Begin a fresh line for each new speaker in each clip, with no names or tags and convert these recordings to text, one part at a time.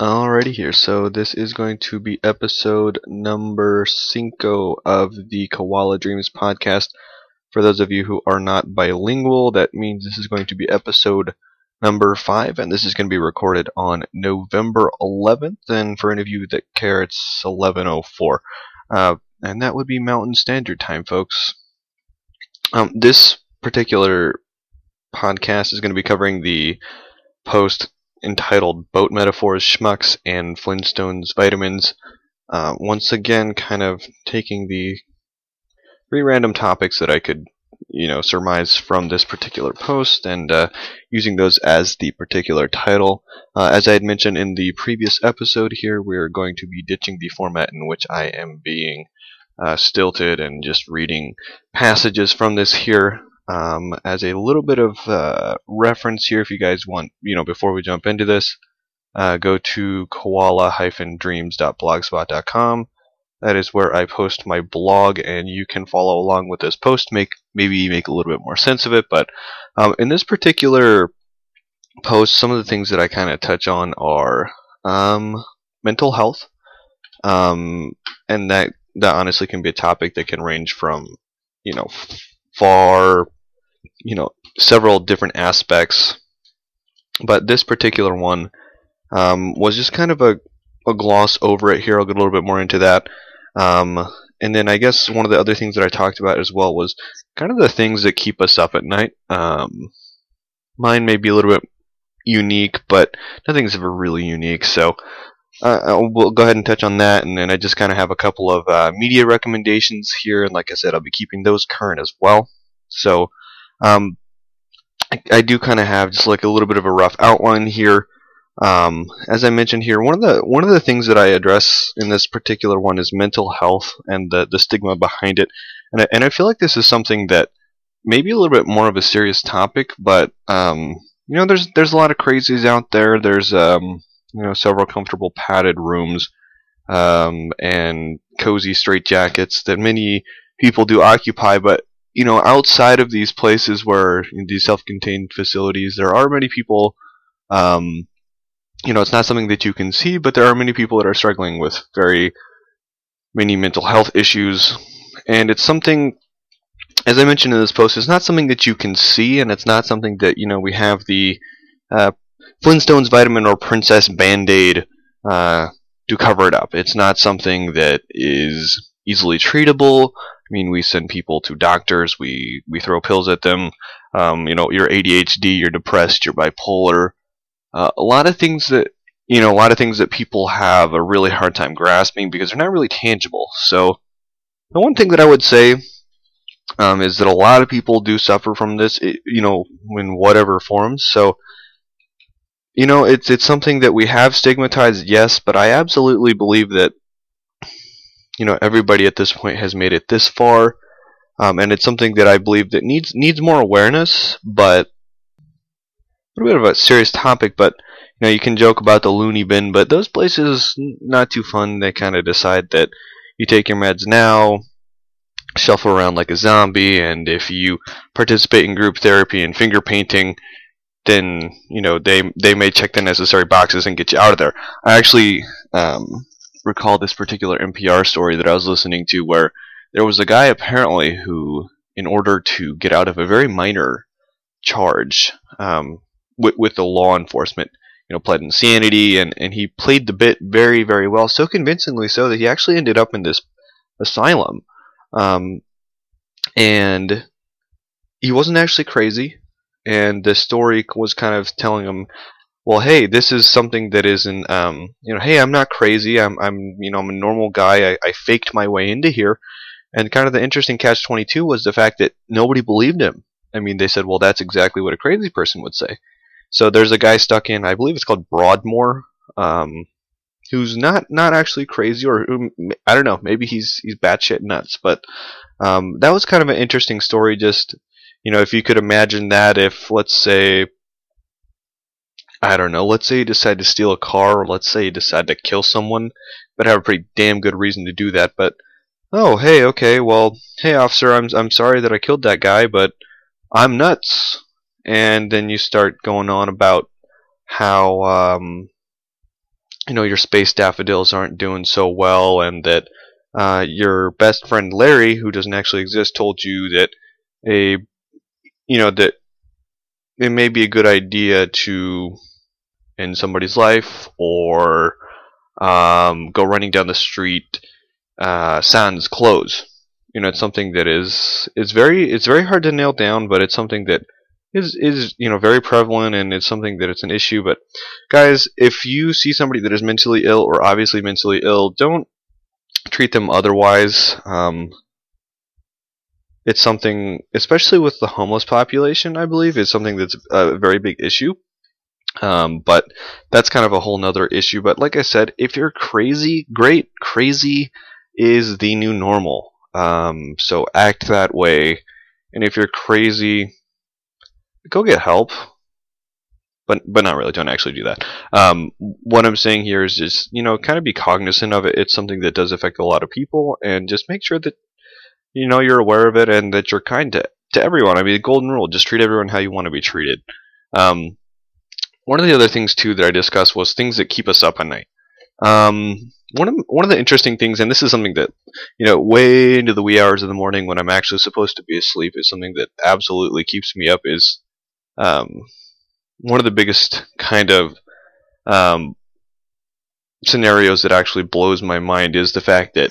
Alrighty here, so this is going to be episode number cinco of the Koala Dreams podcast. For those of you who are not bilingual, that means this is going to be episode number five, and this is going to be recorded on November 11th. And for any of you that care, it's 11:04, uh, and that would be Mountain Standard Time, folks. Um, this particular podcast is going to be covering the post entitled Boat Metaphors, Schmucks, and Flintstones Vitamins. Uh, once again, kind of taking the three random topics that I could, you know, surmise from this particular post and uh, using those as the particular title. Uh, as I had mentioned in the previous episode here, we're going to be ditching the format in which I am being uh, stilted and just reading passages from this here um, as a little bit of uh, reference here, if you guys want, you know, before we jump into this, uh, go to koala-dreams.blogspot.com. That is where I post my blog, and you can follow along with this post, make maybe make a little bit more sense of it. But um, in this particular post, some of the things that I kind of touch on are um, mental health, um, and that that honestly can be a topic that can range from you know far you know several different aspects, but this particular one um, was just kind of a, a gloss over it here. I'll get a little bit more into that. Um, and then I guess one of the other things that I talked about as well was kind of the things that keep us up at night. Um, mine may be a little bit unique, but nothing's ever really unique. So uh, we'll go ahead and touch on that, and then I just kind of have a couple of uh, media recommendations here, and like I said, I'll be keeping those current as well. So um, I, I, do kind of have just like a little bit of a rough outline here. Um, as I mentioned here, one of the one of the things that I address in this particular one is mental health and the the stigma behind it, and I, and I feel like this is something that maybe a little bit more of a serious topic, but um, you know, there's there's a lot of crazies out there. There's um, you know several comfortable padded rooms um, and cozy straitjackets that many people do occupy, but you know, outside of these places where these self-contained facilities, there are many people. Um, you know, it's not something that you can see, but there are many people that are struggling with very many mental health issues, and it's something. As I mentioned in this post, it's not something that you can see, and it's not something that you know we have the uh, Flintstones vitamin or Princess Band Aid uh, to cover it up. It's not something that is easily treatable. I mean, we send people to doctors. We we throw pills at them. Um, you know, you're ADHD, you're depressed, you're bipolar. Uh, a lot of things that you know, a lot of things that people have a really hard time grasping because they're not really tangible. So, the one thing that I would say um, is that a lot of people do suffer from this. You know, in whatever forms. So, you know, it's it's something that we have stigmatized, yes, but I absolutely believe that you know everybody at this point has made it this far, um, and it's something that I believe that needs needs more awareness. But a little bit of a serious topic, but you know you can joke about the loony bin, but those places not too fun. They kind of decide that you take your meds now, shuffle around like a zombie, and if you participate in group therapy and finger painting, then you know they they may check the necessary boxes and get you out of there. I actually um, recall this particular NPR story that I was listening to where there was a guy apparently who, in order to get out of a very minor charge um, with, with the law enforcement, you know, pled insanity, and, and he played the bit very, very well, so convincingly so that he actually ended up in this asylum. Um, and he wasn't actually crazy, and the story was kind of telling him well, hey, this is something that isn't, um, you know, hey, I'm not crazy. I'm, I'm, you know, I'm a normal guy. I, I faked my way into here. And kind of the interesting catch 22 was the fact that nobody believed him. I mean, they said, well, that's exactly what a crazy person would say. So there's a guy stuck in, I believe it's called Broadmoor, um, who's not not actually crazy, or who, I don't know, maybe he's he's batshit nuts. But um, that was kind of an interesting story. Just you know, if you could imagine that, if let's say I don't know, let's say you decide to steal a car, or let's say you decide to kill someone, but have a pretty damn good reason to do that, but oh, hey, okay, well, hey, officer, I'm, I'm sorry that I killed that guy, but I'm nuts. And then you start going on about how, um, you know your space daffodils aren't doing so well, and that uh, your best friend Larry, who doesn't actually exist, told you that a you know that it may be a good idea to end somebody's life or um, go running down the street uh, sans clothes. You know, it's something that is it's very it's very hard to nail down, but it's something that is is you know very prevalent and it's something that it's an issue. But guys, if you see somebody that is mentally ill or obviously mentally ill, don't treat them otherwise. Um, it's something, especially with the homeless population, I believe, is something that's a very big issue. Um, but that's kind of a whole nother issue. But like I said, if you're crazy, great. Crazy is the new normal. Um, so act that way. And if you're crazy, go get help. But but not really. Don't actually do that. Um, what I'm saying here is just you know kind of be cognizant of it. It's something that does affect a lot of people, and just make sure that you know you're aware of it and that you're kind to to everyone. I mean, the golden rule: just treat everyone how you want to be treated. Um, one of the other things too that I discussed was things that keep us up at night. Um, one of one of the interesting things, and this is something that you know, way into the wee hours of the morning when I'm actually supposed to be asleep, is something that absolutely keeps me up. Is um, one of the biggest kind of um, scenarios that actually blows my mind is the fact that,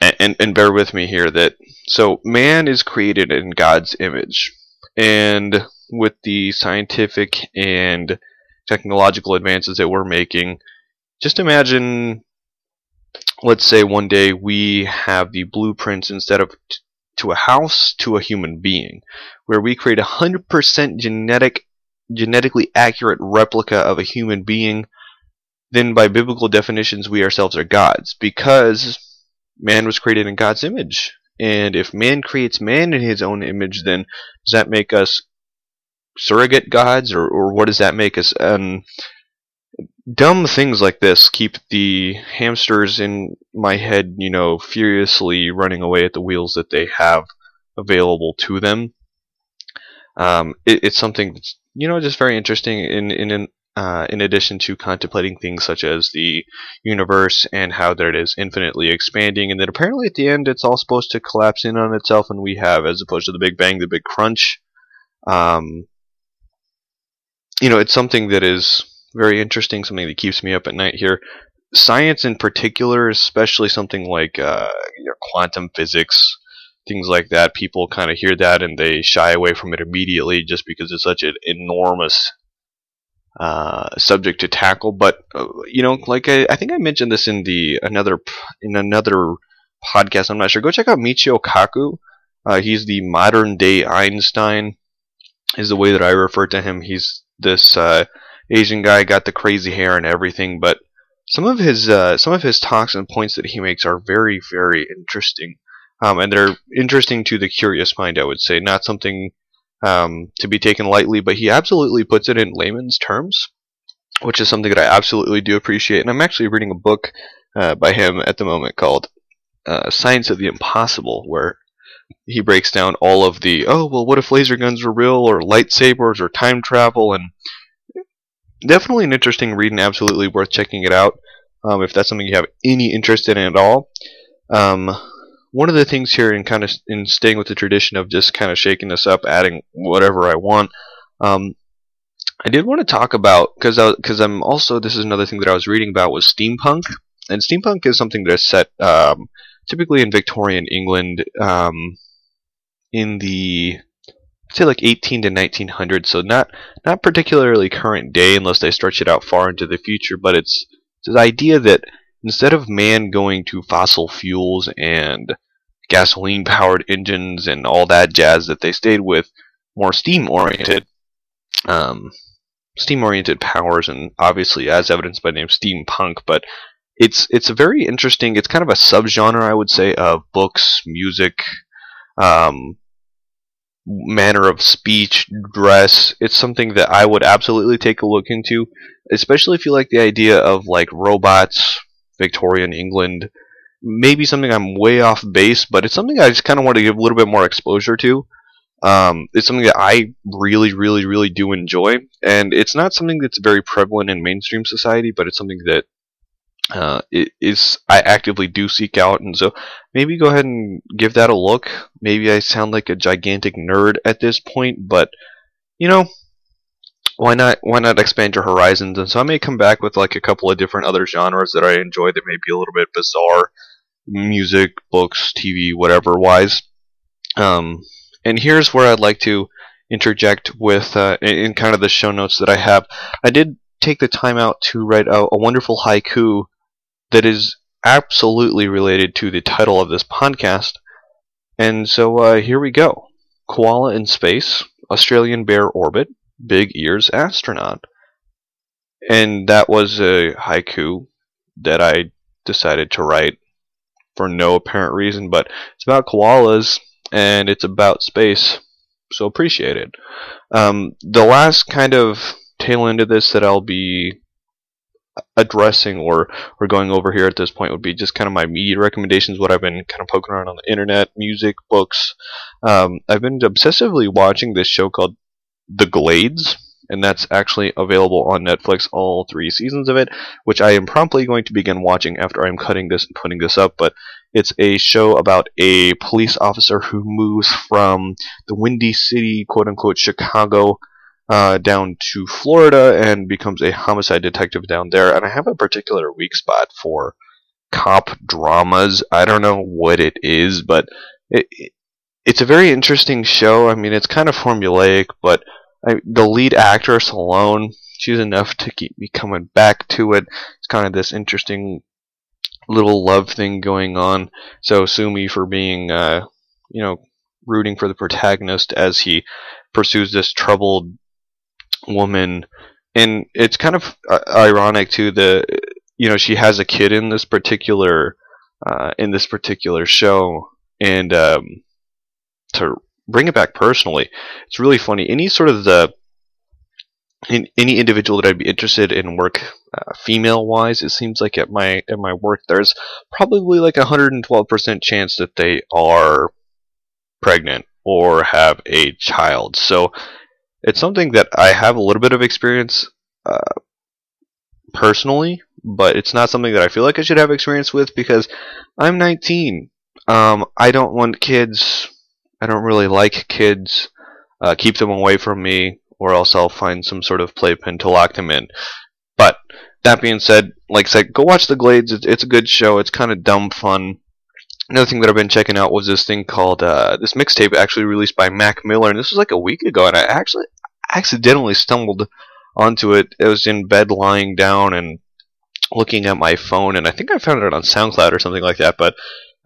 and, and, and bear with me here, that so man is created in God's image, and with the scientific and technological advances that we're making, just imagine, let's say one day we have the blueprints instead of to a house to a human being, where we create a hundred percent genetic, genetically accurate replica of a human being. Then, by biblical definitions, we ourselves are gods because man was created in God's image. And if man creates man in his own image, then does that make us surrogate gods, or, or what does that make us? And dumb things like this keep the hamsters in my head, you know, furiously running away at the wheels that they have available to them. Um, it, it's something that's, you know, just very interesting in in uh, in addition to contemplating things such as the universe and how that it is infinitely expanding, and that apparently at the end it's all supposed to collapse in on itself, and we have, as opposed to the Big Bang, the Big Crunch. Um, you know, it's something that is very interesting, something that keeps me up at night here. Science in particular, especially something like uh, you know, quantum physics, things like that, people kind of hear that and they shy away from it immediately just because it's such an enormous uh, subject to tackle. But uh, you know, like I, I, think I mentioned this in the another in another podcast. I'm not sure. Go check out Michio Kaku. Uh, he's the modern day Einstein. Is the way that I refer to him. He's this uh, Asian guy, got the crazy hair and everything, but some of his uh, some of his talks and points that he makes are very very interesting, um, and they're interesting to the curious mind. I would say not something um, to be taken lightly, but he absolutely puts it in layman's terms, which is something that I absolutely do appreciate. And I'm actually reading a book uh, by him at the moment called uh, Science of the Impossible, where he breaks down all of the oh well what if laser guns were real or lightsabers or time travel and definitely an interesting read and absolutely worth checking it out um, if that's something you have any interest in at all. Um, one of the things here in kind of in staying with the tradition of just kind of shaking this up, adding whatever I want. Um, I did want to talk about because because I'm also this is another thing that I was reading about was steampunk, and steampunk is something that is set um, typically in Victorian England um, in the say like 18 to 1900 so not not particularly current day unless they stretch it out far into the future but it's, it's the idea that instead of man going to fossil fuels and gasoline powered engines and all that jazz that they stayed with more steam oriented um, steam oriented powers and obviously as evidenced by the name steampunk but it's it's a very interesting it's kind of a subgenre I would say of books music um, manner of speech, dress. It's something that I would absolutely take a look into, especially if you like the idea of like robots, Victorian England. Maybe something I'm way off base, but it's something I just kind of want to give a little bit more exposure to. Um, it's something that I really, really, really do enjoy, and it's not something that's very prevalent in mainstream society, but it's something that uh, is I actively do seek out, and so maybe go ahead and give that a look. Maybe I sound like a gigantic nerd at this point, but you know, why not? Why not expand your horizons? And so I may come back with like a couple of different other genres that I enjoy that may be a little bit bizarre, music, books, TV, whatever wise. Um, and here's where I'd like to interject with uh, in kind of the show notes that I have. I did take the time out to write a, a wonderful haiku that is absolutely related to the title of this podcast. And so uh, here we go Koala in Space, Australian Bear Orbit, Big Ears Astronaut. And that was a haiku that I decided to write for no apparent reason, but it's about koalas and it's about space, so appreciate it. Um, the last kind of tail end of this that I'll be addressing or or going over here at this point would be just kind of my media recommendations, what I've been kind of poking around on the internet, music, books. Um, I've been obsessively watching this show called The Glades, and that's actually available on Netflix, all three seasons of it, which I am promptly going to begin watching after I'm cutting this and putting this up. But it's a show about a police officer who moves from the Windy City, quote unquote, Chicago uh, down to Florida and becomes a homicide detective down there. And I have a particular weak spot for cop dramas. I don't know what it is, but it, it, it's a very interesting show. I mean, it's kind of formulaic, but I, the lead actress alone, she's enough to keep me coming back to it. It's kind of this interesting little love thing going on. So sue me for being, uh, you know, rooting for the protagonist as he pursues this troubled woman, and it's kind of uh, ironic too. The you know she has a kid in this particular uh, in this particular show, and um, to bring it back personally, it's really funny. Any sort of the in, any individual that I'd be interested in work uh, female wise, it seems like at my at my work there's probably like a 112% chance that they are pregnant or have a child. So it's something that I have a little bit of experience uh, personally, but it's not something that I feel like I should have experience with because I'm 19. Um, I don't want kids. I don't really like kids. Uh, keep them away from me, or else I'll find some sort of playpen to lock them in. But that being said, like I said, go watch The Glades. It's, it's a good show. It's kind of dumb fun. Another thing that I've been checking out was this thing called uh, this mixtape actually released by Mac Miller, and this was like a week ago, and I actually accidentally stumbled onto it. It was in bed lying down and looking at my phone, and I think I found it on SoundCloud or something like that. But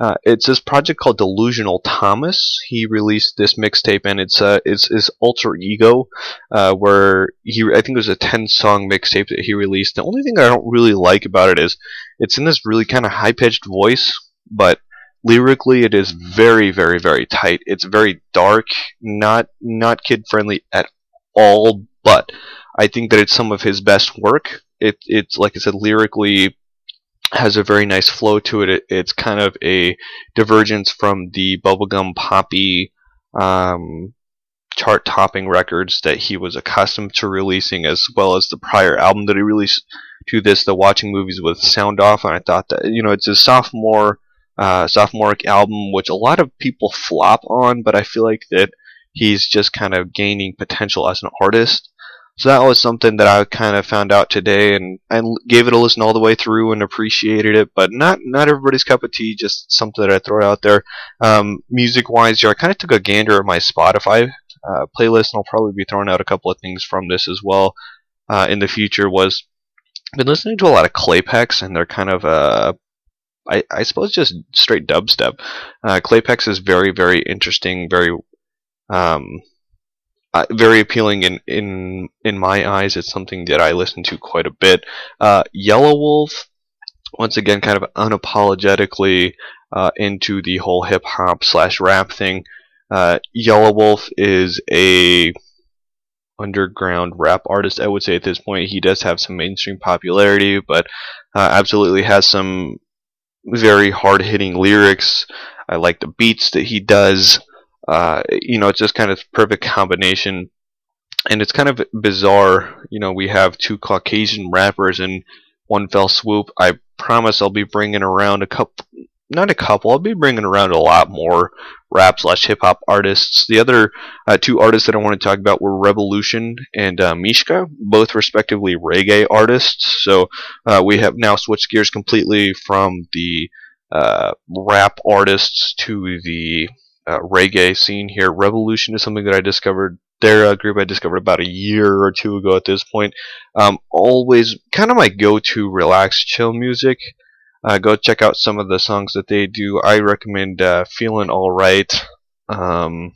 uh, it's this project called Delusional Thomas. He released this mixtape, and it's uh, it's his alter ego, uh, where he I think it was a ten song mixtape that he released. The only thing I don't really like about it is it's in this really kind of high pitched voice, but lyrically it is very very very tight. It's very dark not not kid friendly at all but i think that it's some of his best work. It, it's like i said lyrically has a very nice flow to it. it it's kind of a divergence from the bubblegum poppy um, chart topping records that he was accustomed to releasing as well as the prior album that he released to this the watching movies with sound off. And i thought that you know it's a sophomore uh, sophomoric album, which a lot of people flop on, but I feel like that he's just kind of gaining potential as an artist. So that was something that I kind of found out today, and I gave it a listen all the way through and appreciated it. But not not everybody's cup of tea. Just something that I throw out there. Um, music wise, yeah, I kind of took a gander at my Spotify uh, playlist, and I'll probably be throwing out a couple of things from this as well uh, in the future. Was been listening to a lot of Klaypex, and they're kind of uh, I, I suppose just straight dubstep. Uh, Klaypex is very, very interesting, very, um, uh, very appealing in, in in my eyes. It's something that I listen to quite a bit. Uh, Wolf, once again, kind of unapologetically uh, into the whole hip hop slash rap thing. Uh, Wolf is a underground rap artist. I would say at this point he does have some mainstream popularity, but uh, absolutely has some very hard hitting lyrics. I like the beats that he does. Uh, you know, it's just kind of perfect combination. And it's kind of bizarre. You know, we have two Caucasian rappers, and one fell swoop. I promise I'll be bringing around a couple, not a couple, I'll be bringing around a lot more rap slash hip hop artists. The other uh, two artists that I want to talk about were Rebelution and uh, Mishka, both respectively reggae artists. So uh, we have now switched gears completely from the uh, rap artists to the uh, reggae scene here. Rebelution is something that I discovered. Their uh, group I discovered about a year or two ago at this point. Um, always kind of my go-to relaxed chill music. Uh, go check out some of the songs that they do. I recommend uh, "Feeling Alright." Um,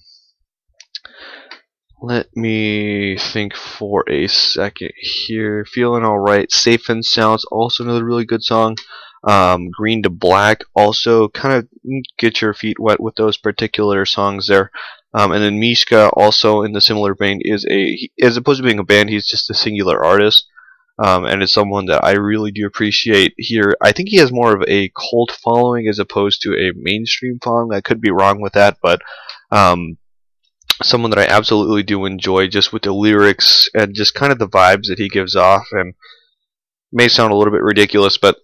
let me think for a second here. "Feeling Alright," "Safe and Sounds," also another really good song. Um, Green to Black also kind of get your feet wet with those particular songs there. Um, and then Mishka also in the similar vein is a as opposed to being a band, he's just a singular artist. Um, and is someone that I really do appreciate here. I think he has more of a cult following as opposed to a mainstream following. I could be wrong with that, but um, someone that I absolutely do enjoy just with the lyrics and just kind of the vibes that he gives off. And may sound a little bit ridiculous, but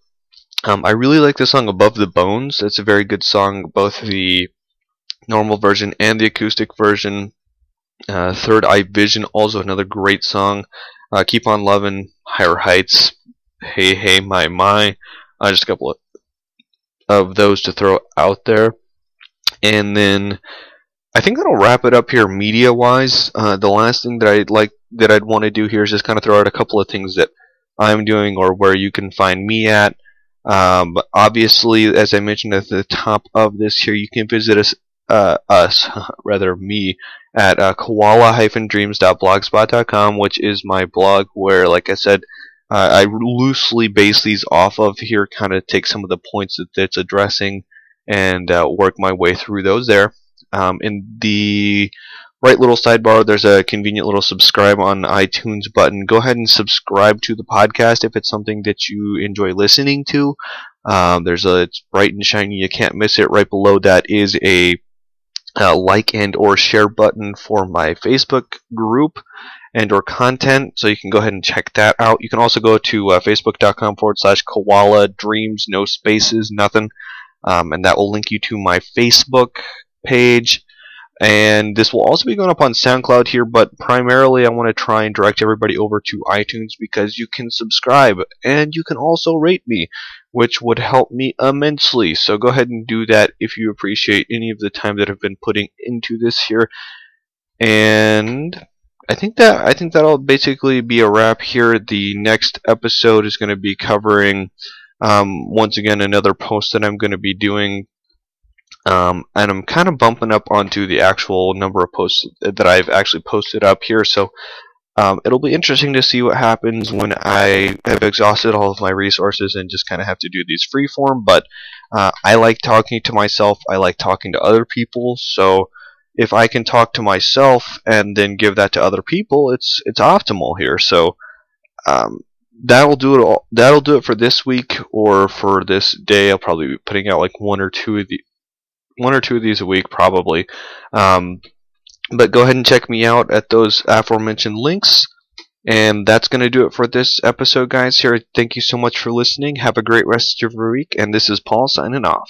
um, I really like the song Above the Bones. It's a very good song, both the normal version and the acoustic version. Uh, Third Eye Vision, also another great song. Uh, Keep on Loving, Higher Heights, Hey Hey My My. Uh, just a couple of, of those to throw out there. And then I think that'll wrap it up here media wise. Uh, the last thing that I'd like that I'd want to do here is just kind of throw out a couple of things that I'm doing or where you can find me at. Um, obviously, as I mentioned at the top of this here, you can visit us, uh, us rather me, at uh, koala-dreams.blogspot.com, which is my blog where, like I said, uh, I loosely base these off of here, kind of take some of the points that it's addressing and uh, work my way through those there. Um, in the right little sidebar, there's a convenient little subscribe on iTunes button. Go ahead and subscribe to the podcast if it's something that you enjoy listening to. Um, there's a it's bright and shiny. You can't miss it. Right below that is a, a like and or share button for my Facebook group and or content. So you can go ahead and check that out. You can also go to uh, facebook.com forward slash koala dreams, no spaces, nothing. Um, and that will link you to my Facebook page. And this will also be going up on SoundCloud here, but primarily I want to try and direct everybody over to iTunes because you can subscribe and you can also rate me, which would help me immensely. So go ahead and do that if you appreciate any of the time that I've been putting into this here. And I think that I think that'll basically be a wrap here. The next episode is going to be covering um, once again another post that I'm going to be doing um, and I'm kind of bumping up onto the actual number of posts that I've actually posted up here. So um, it'll be interesting to see what happens when I have exhausted all of my resources and just kind of have to do these freeform. But uh, I like talking to myself. I like talking to other people. So if I can talk to myself and then give that to other people, it's it's optimal here. So um, that'll do it. All, that'll do it for this week or for this day. I'll probably be putting out like one or two of the one or two of these a week probably. Um, but go ahead and check me out at those aforementioned links. And that's going to do it for this episode, guys. Here, thank you so much for listening. Have a great rest of your week. And this is Paul signing off.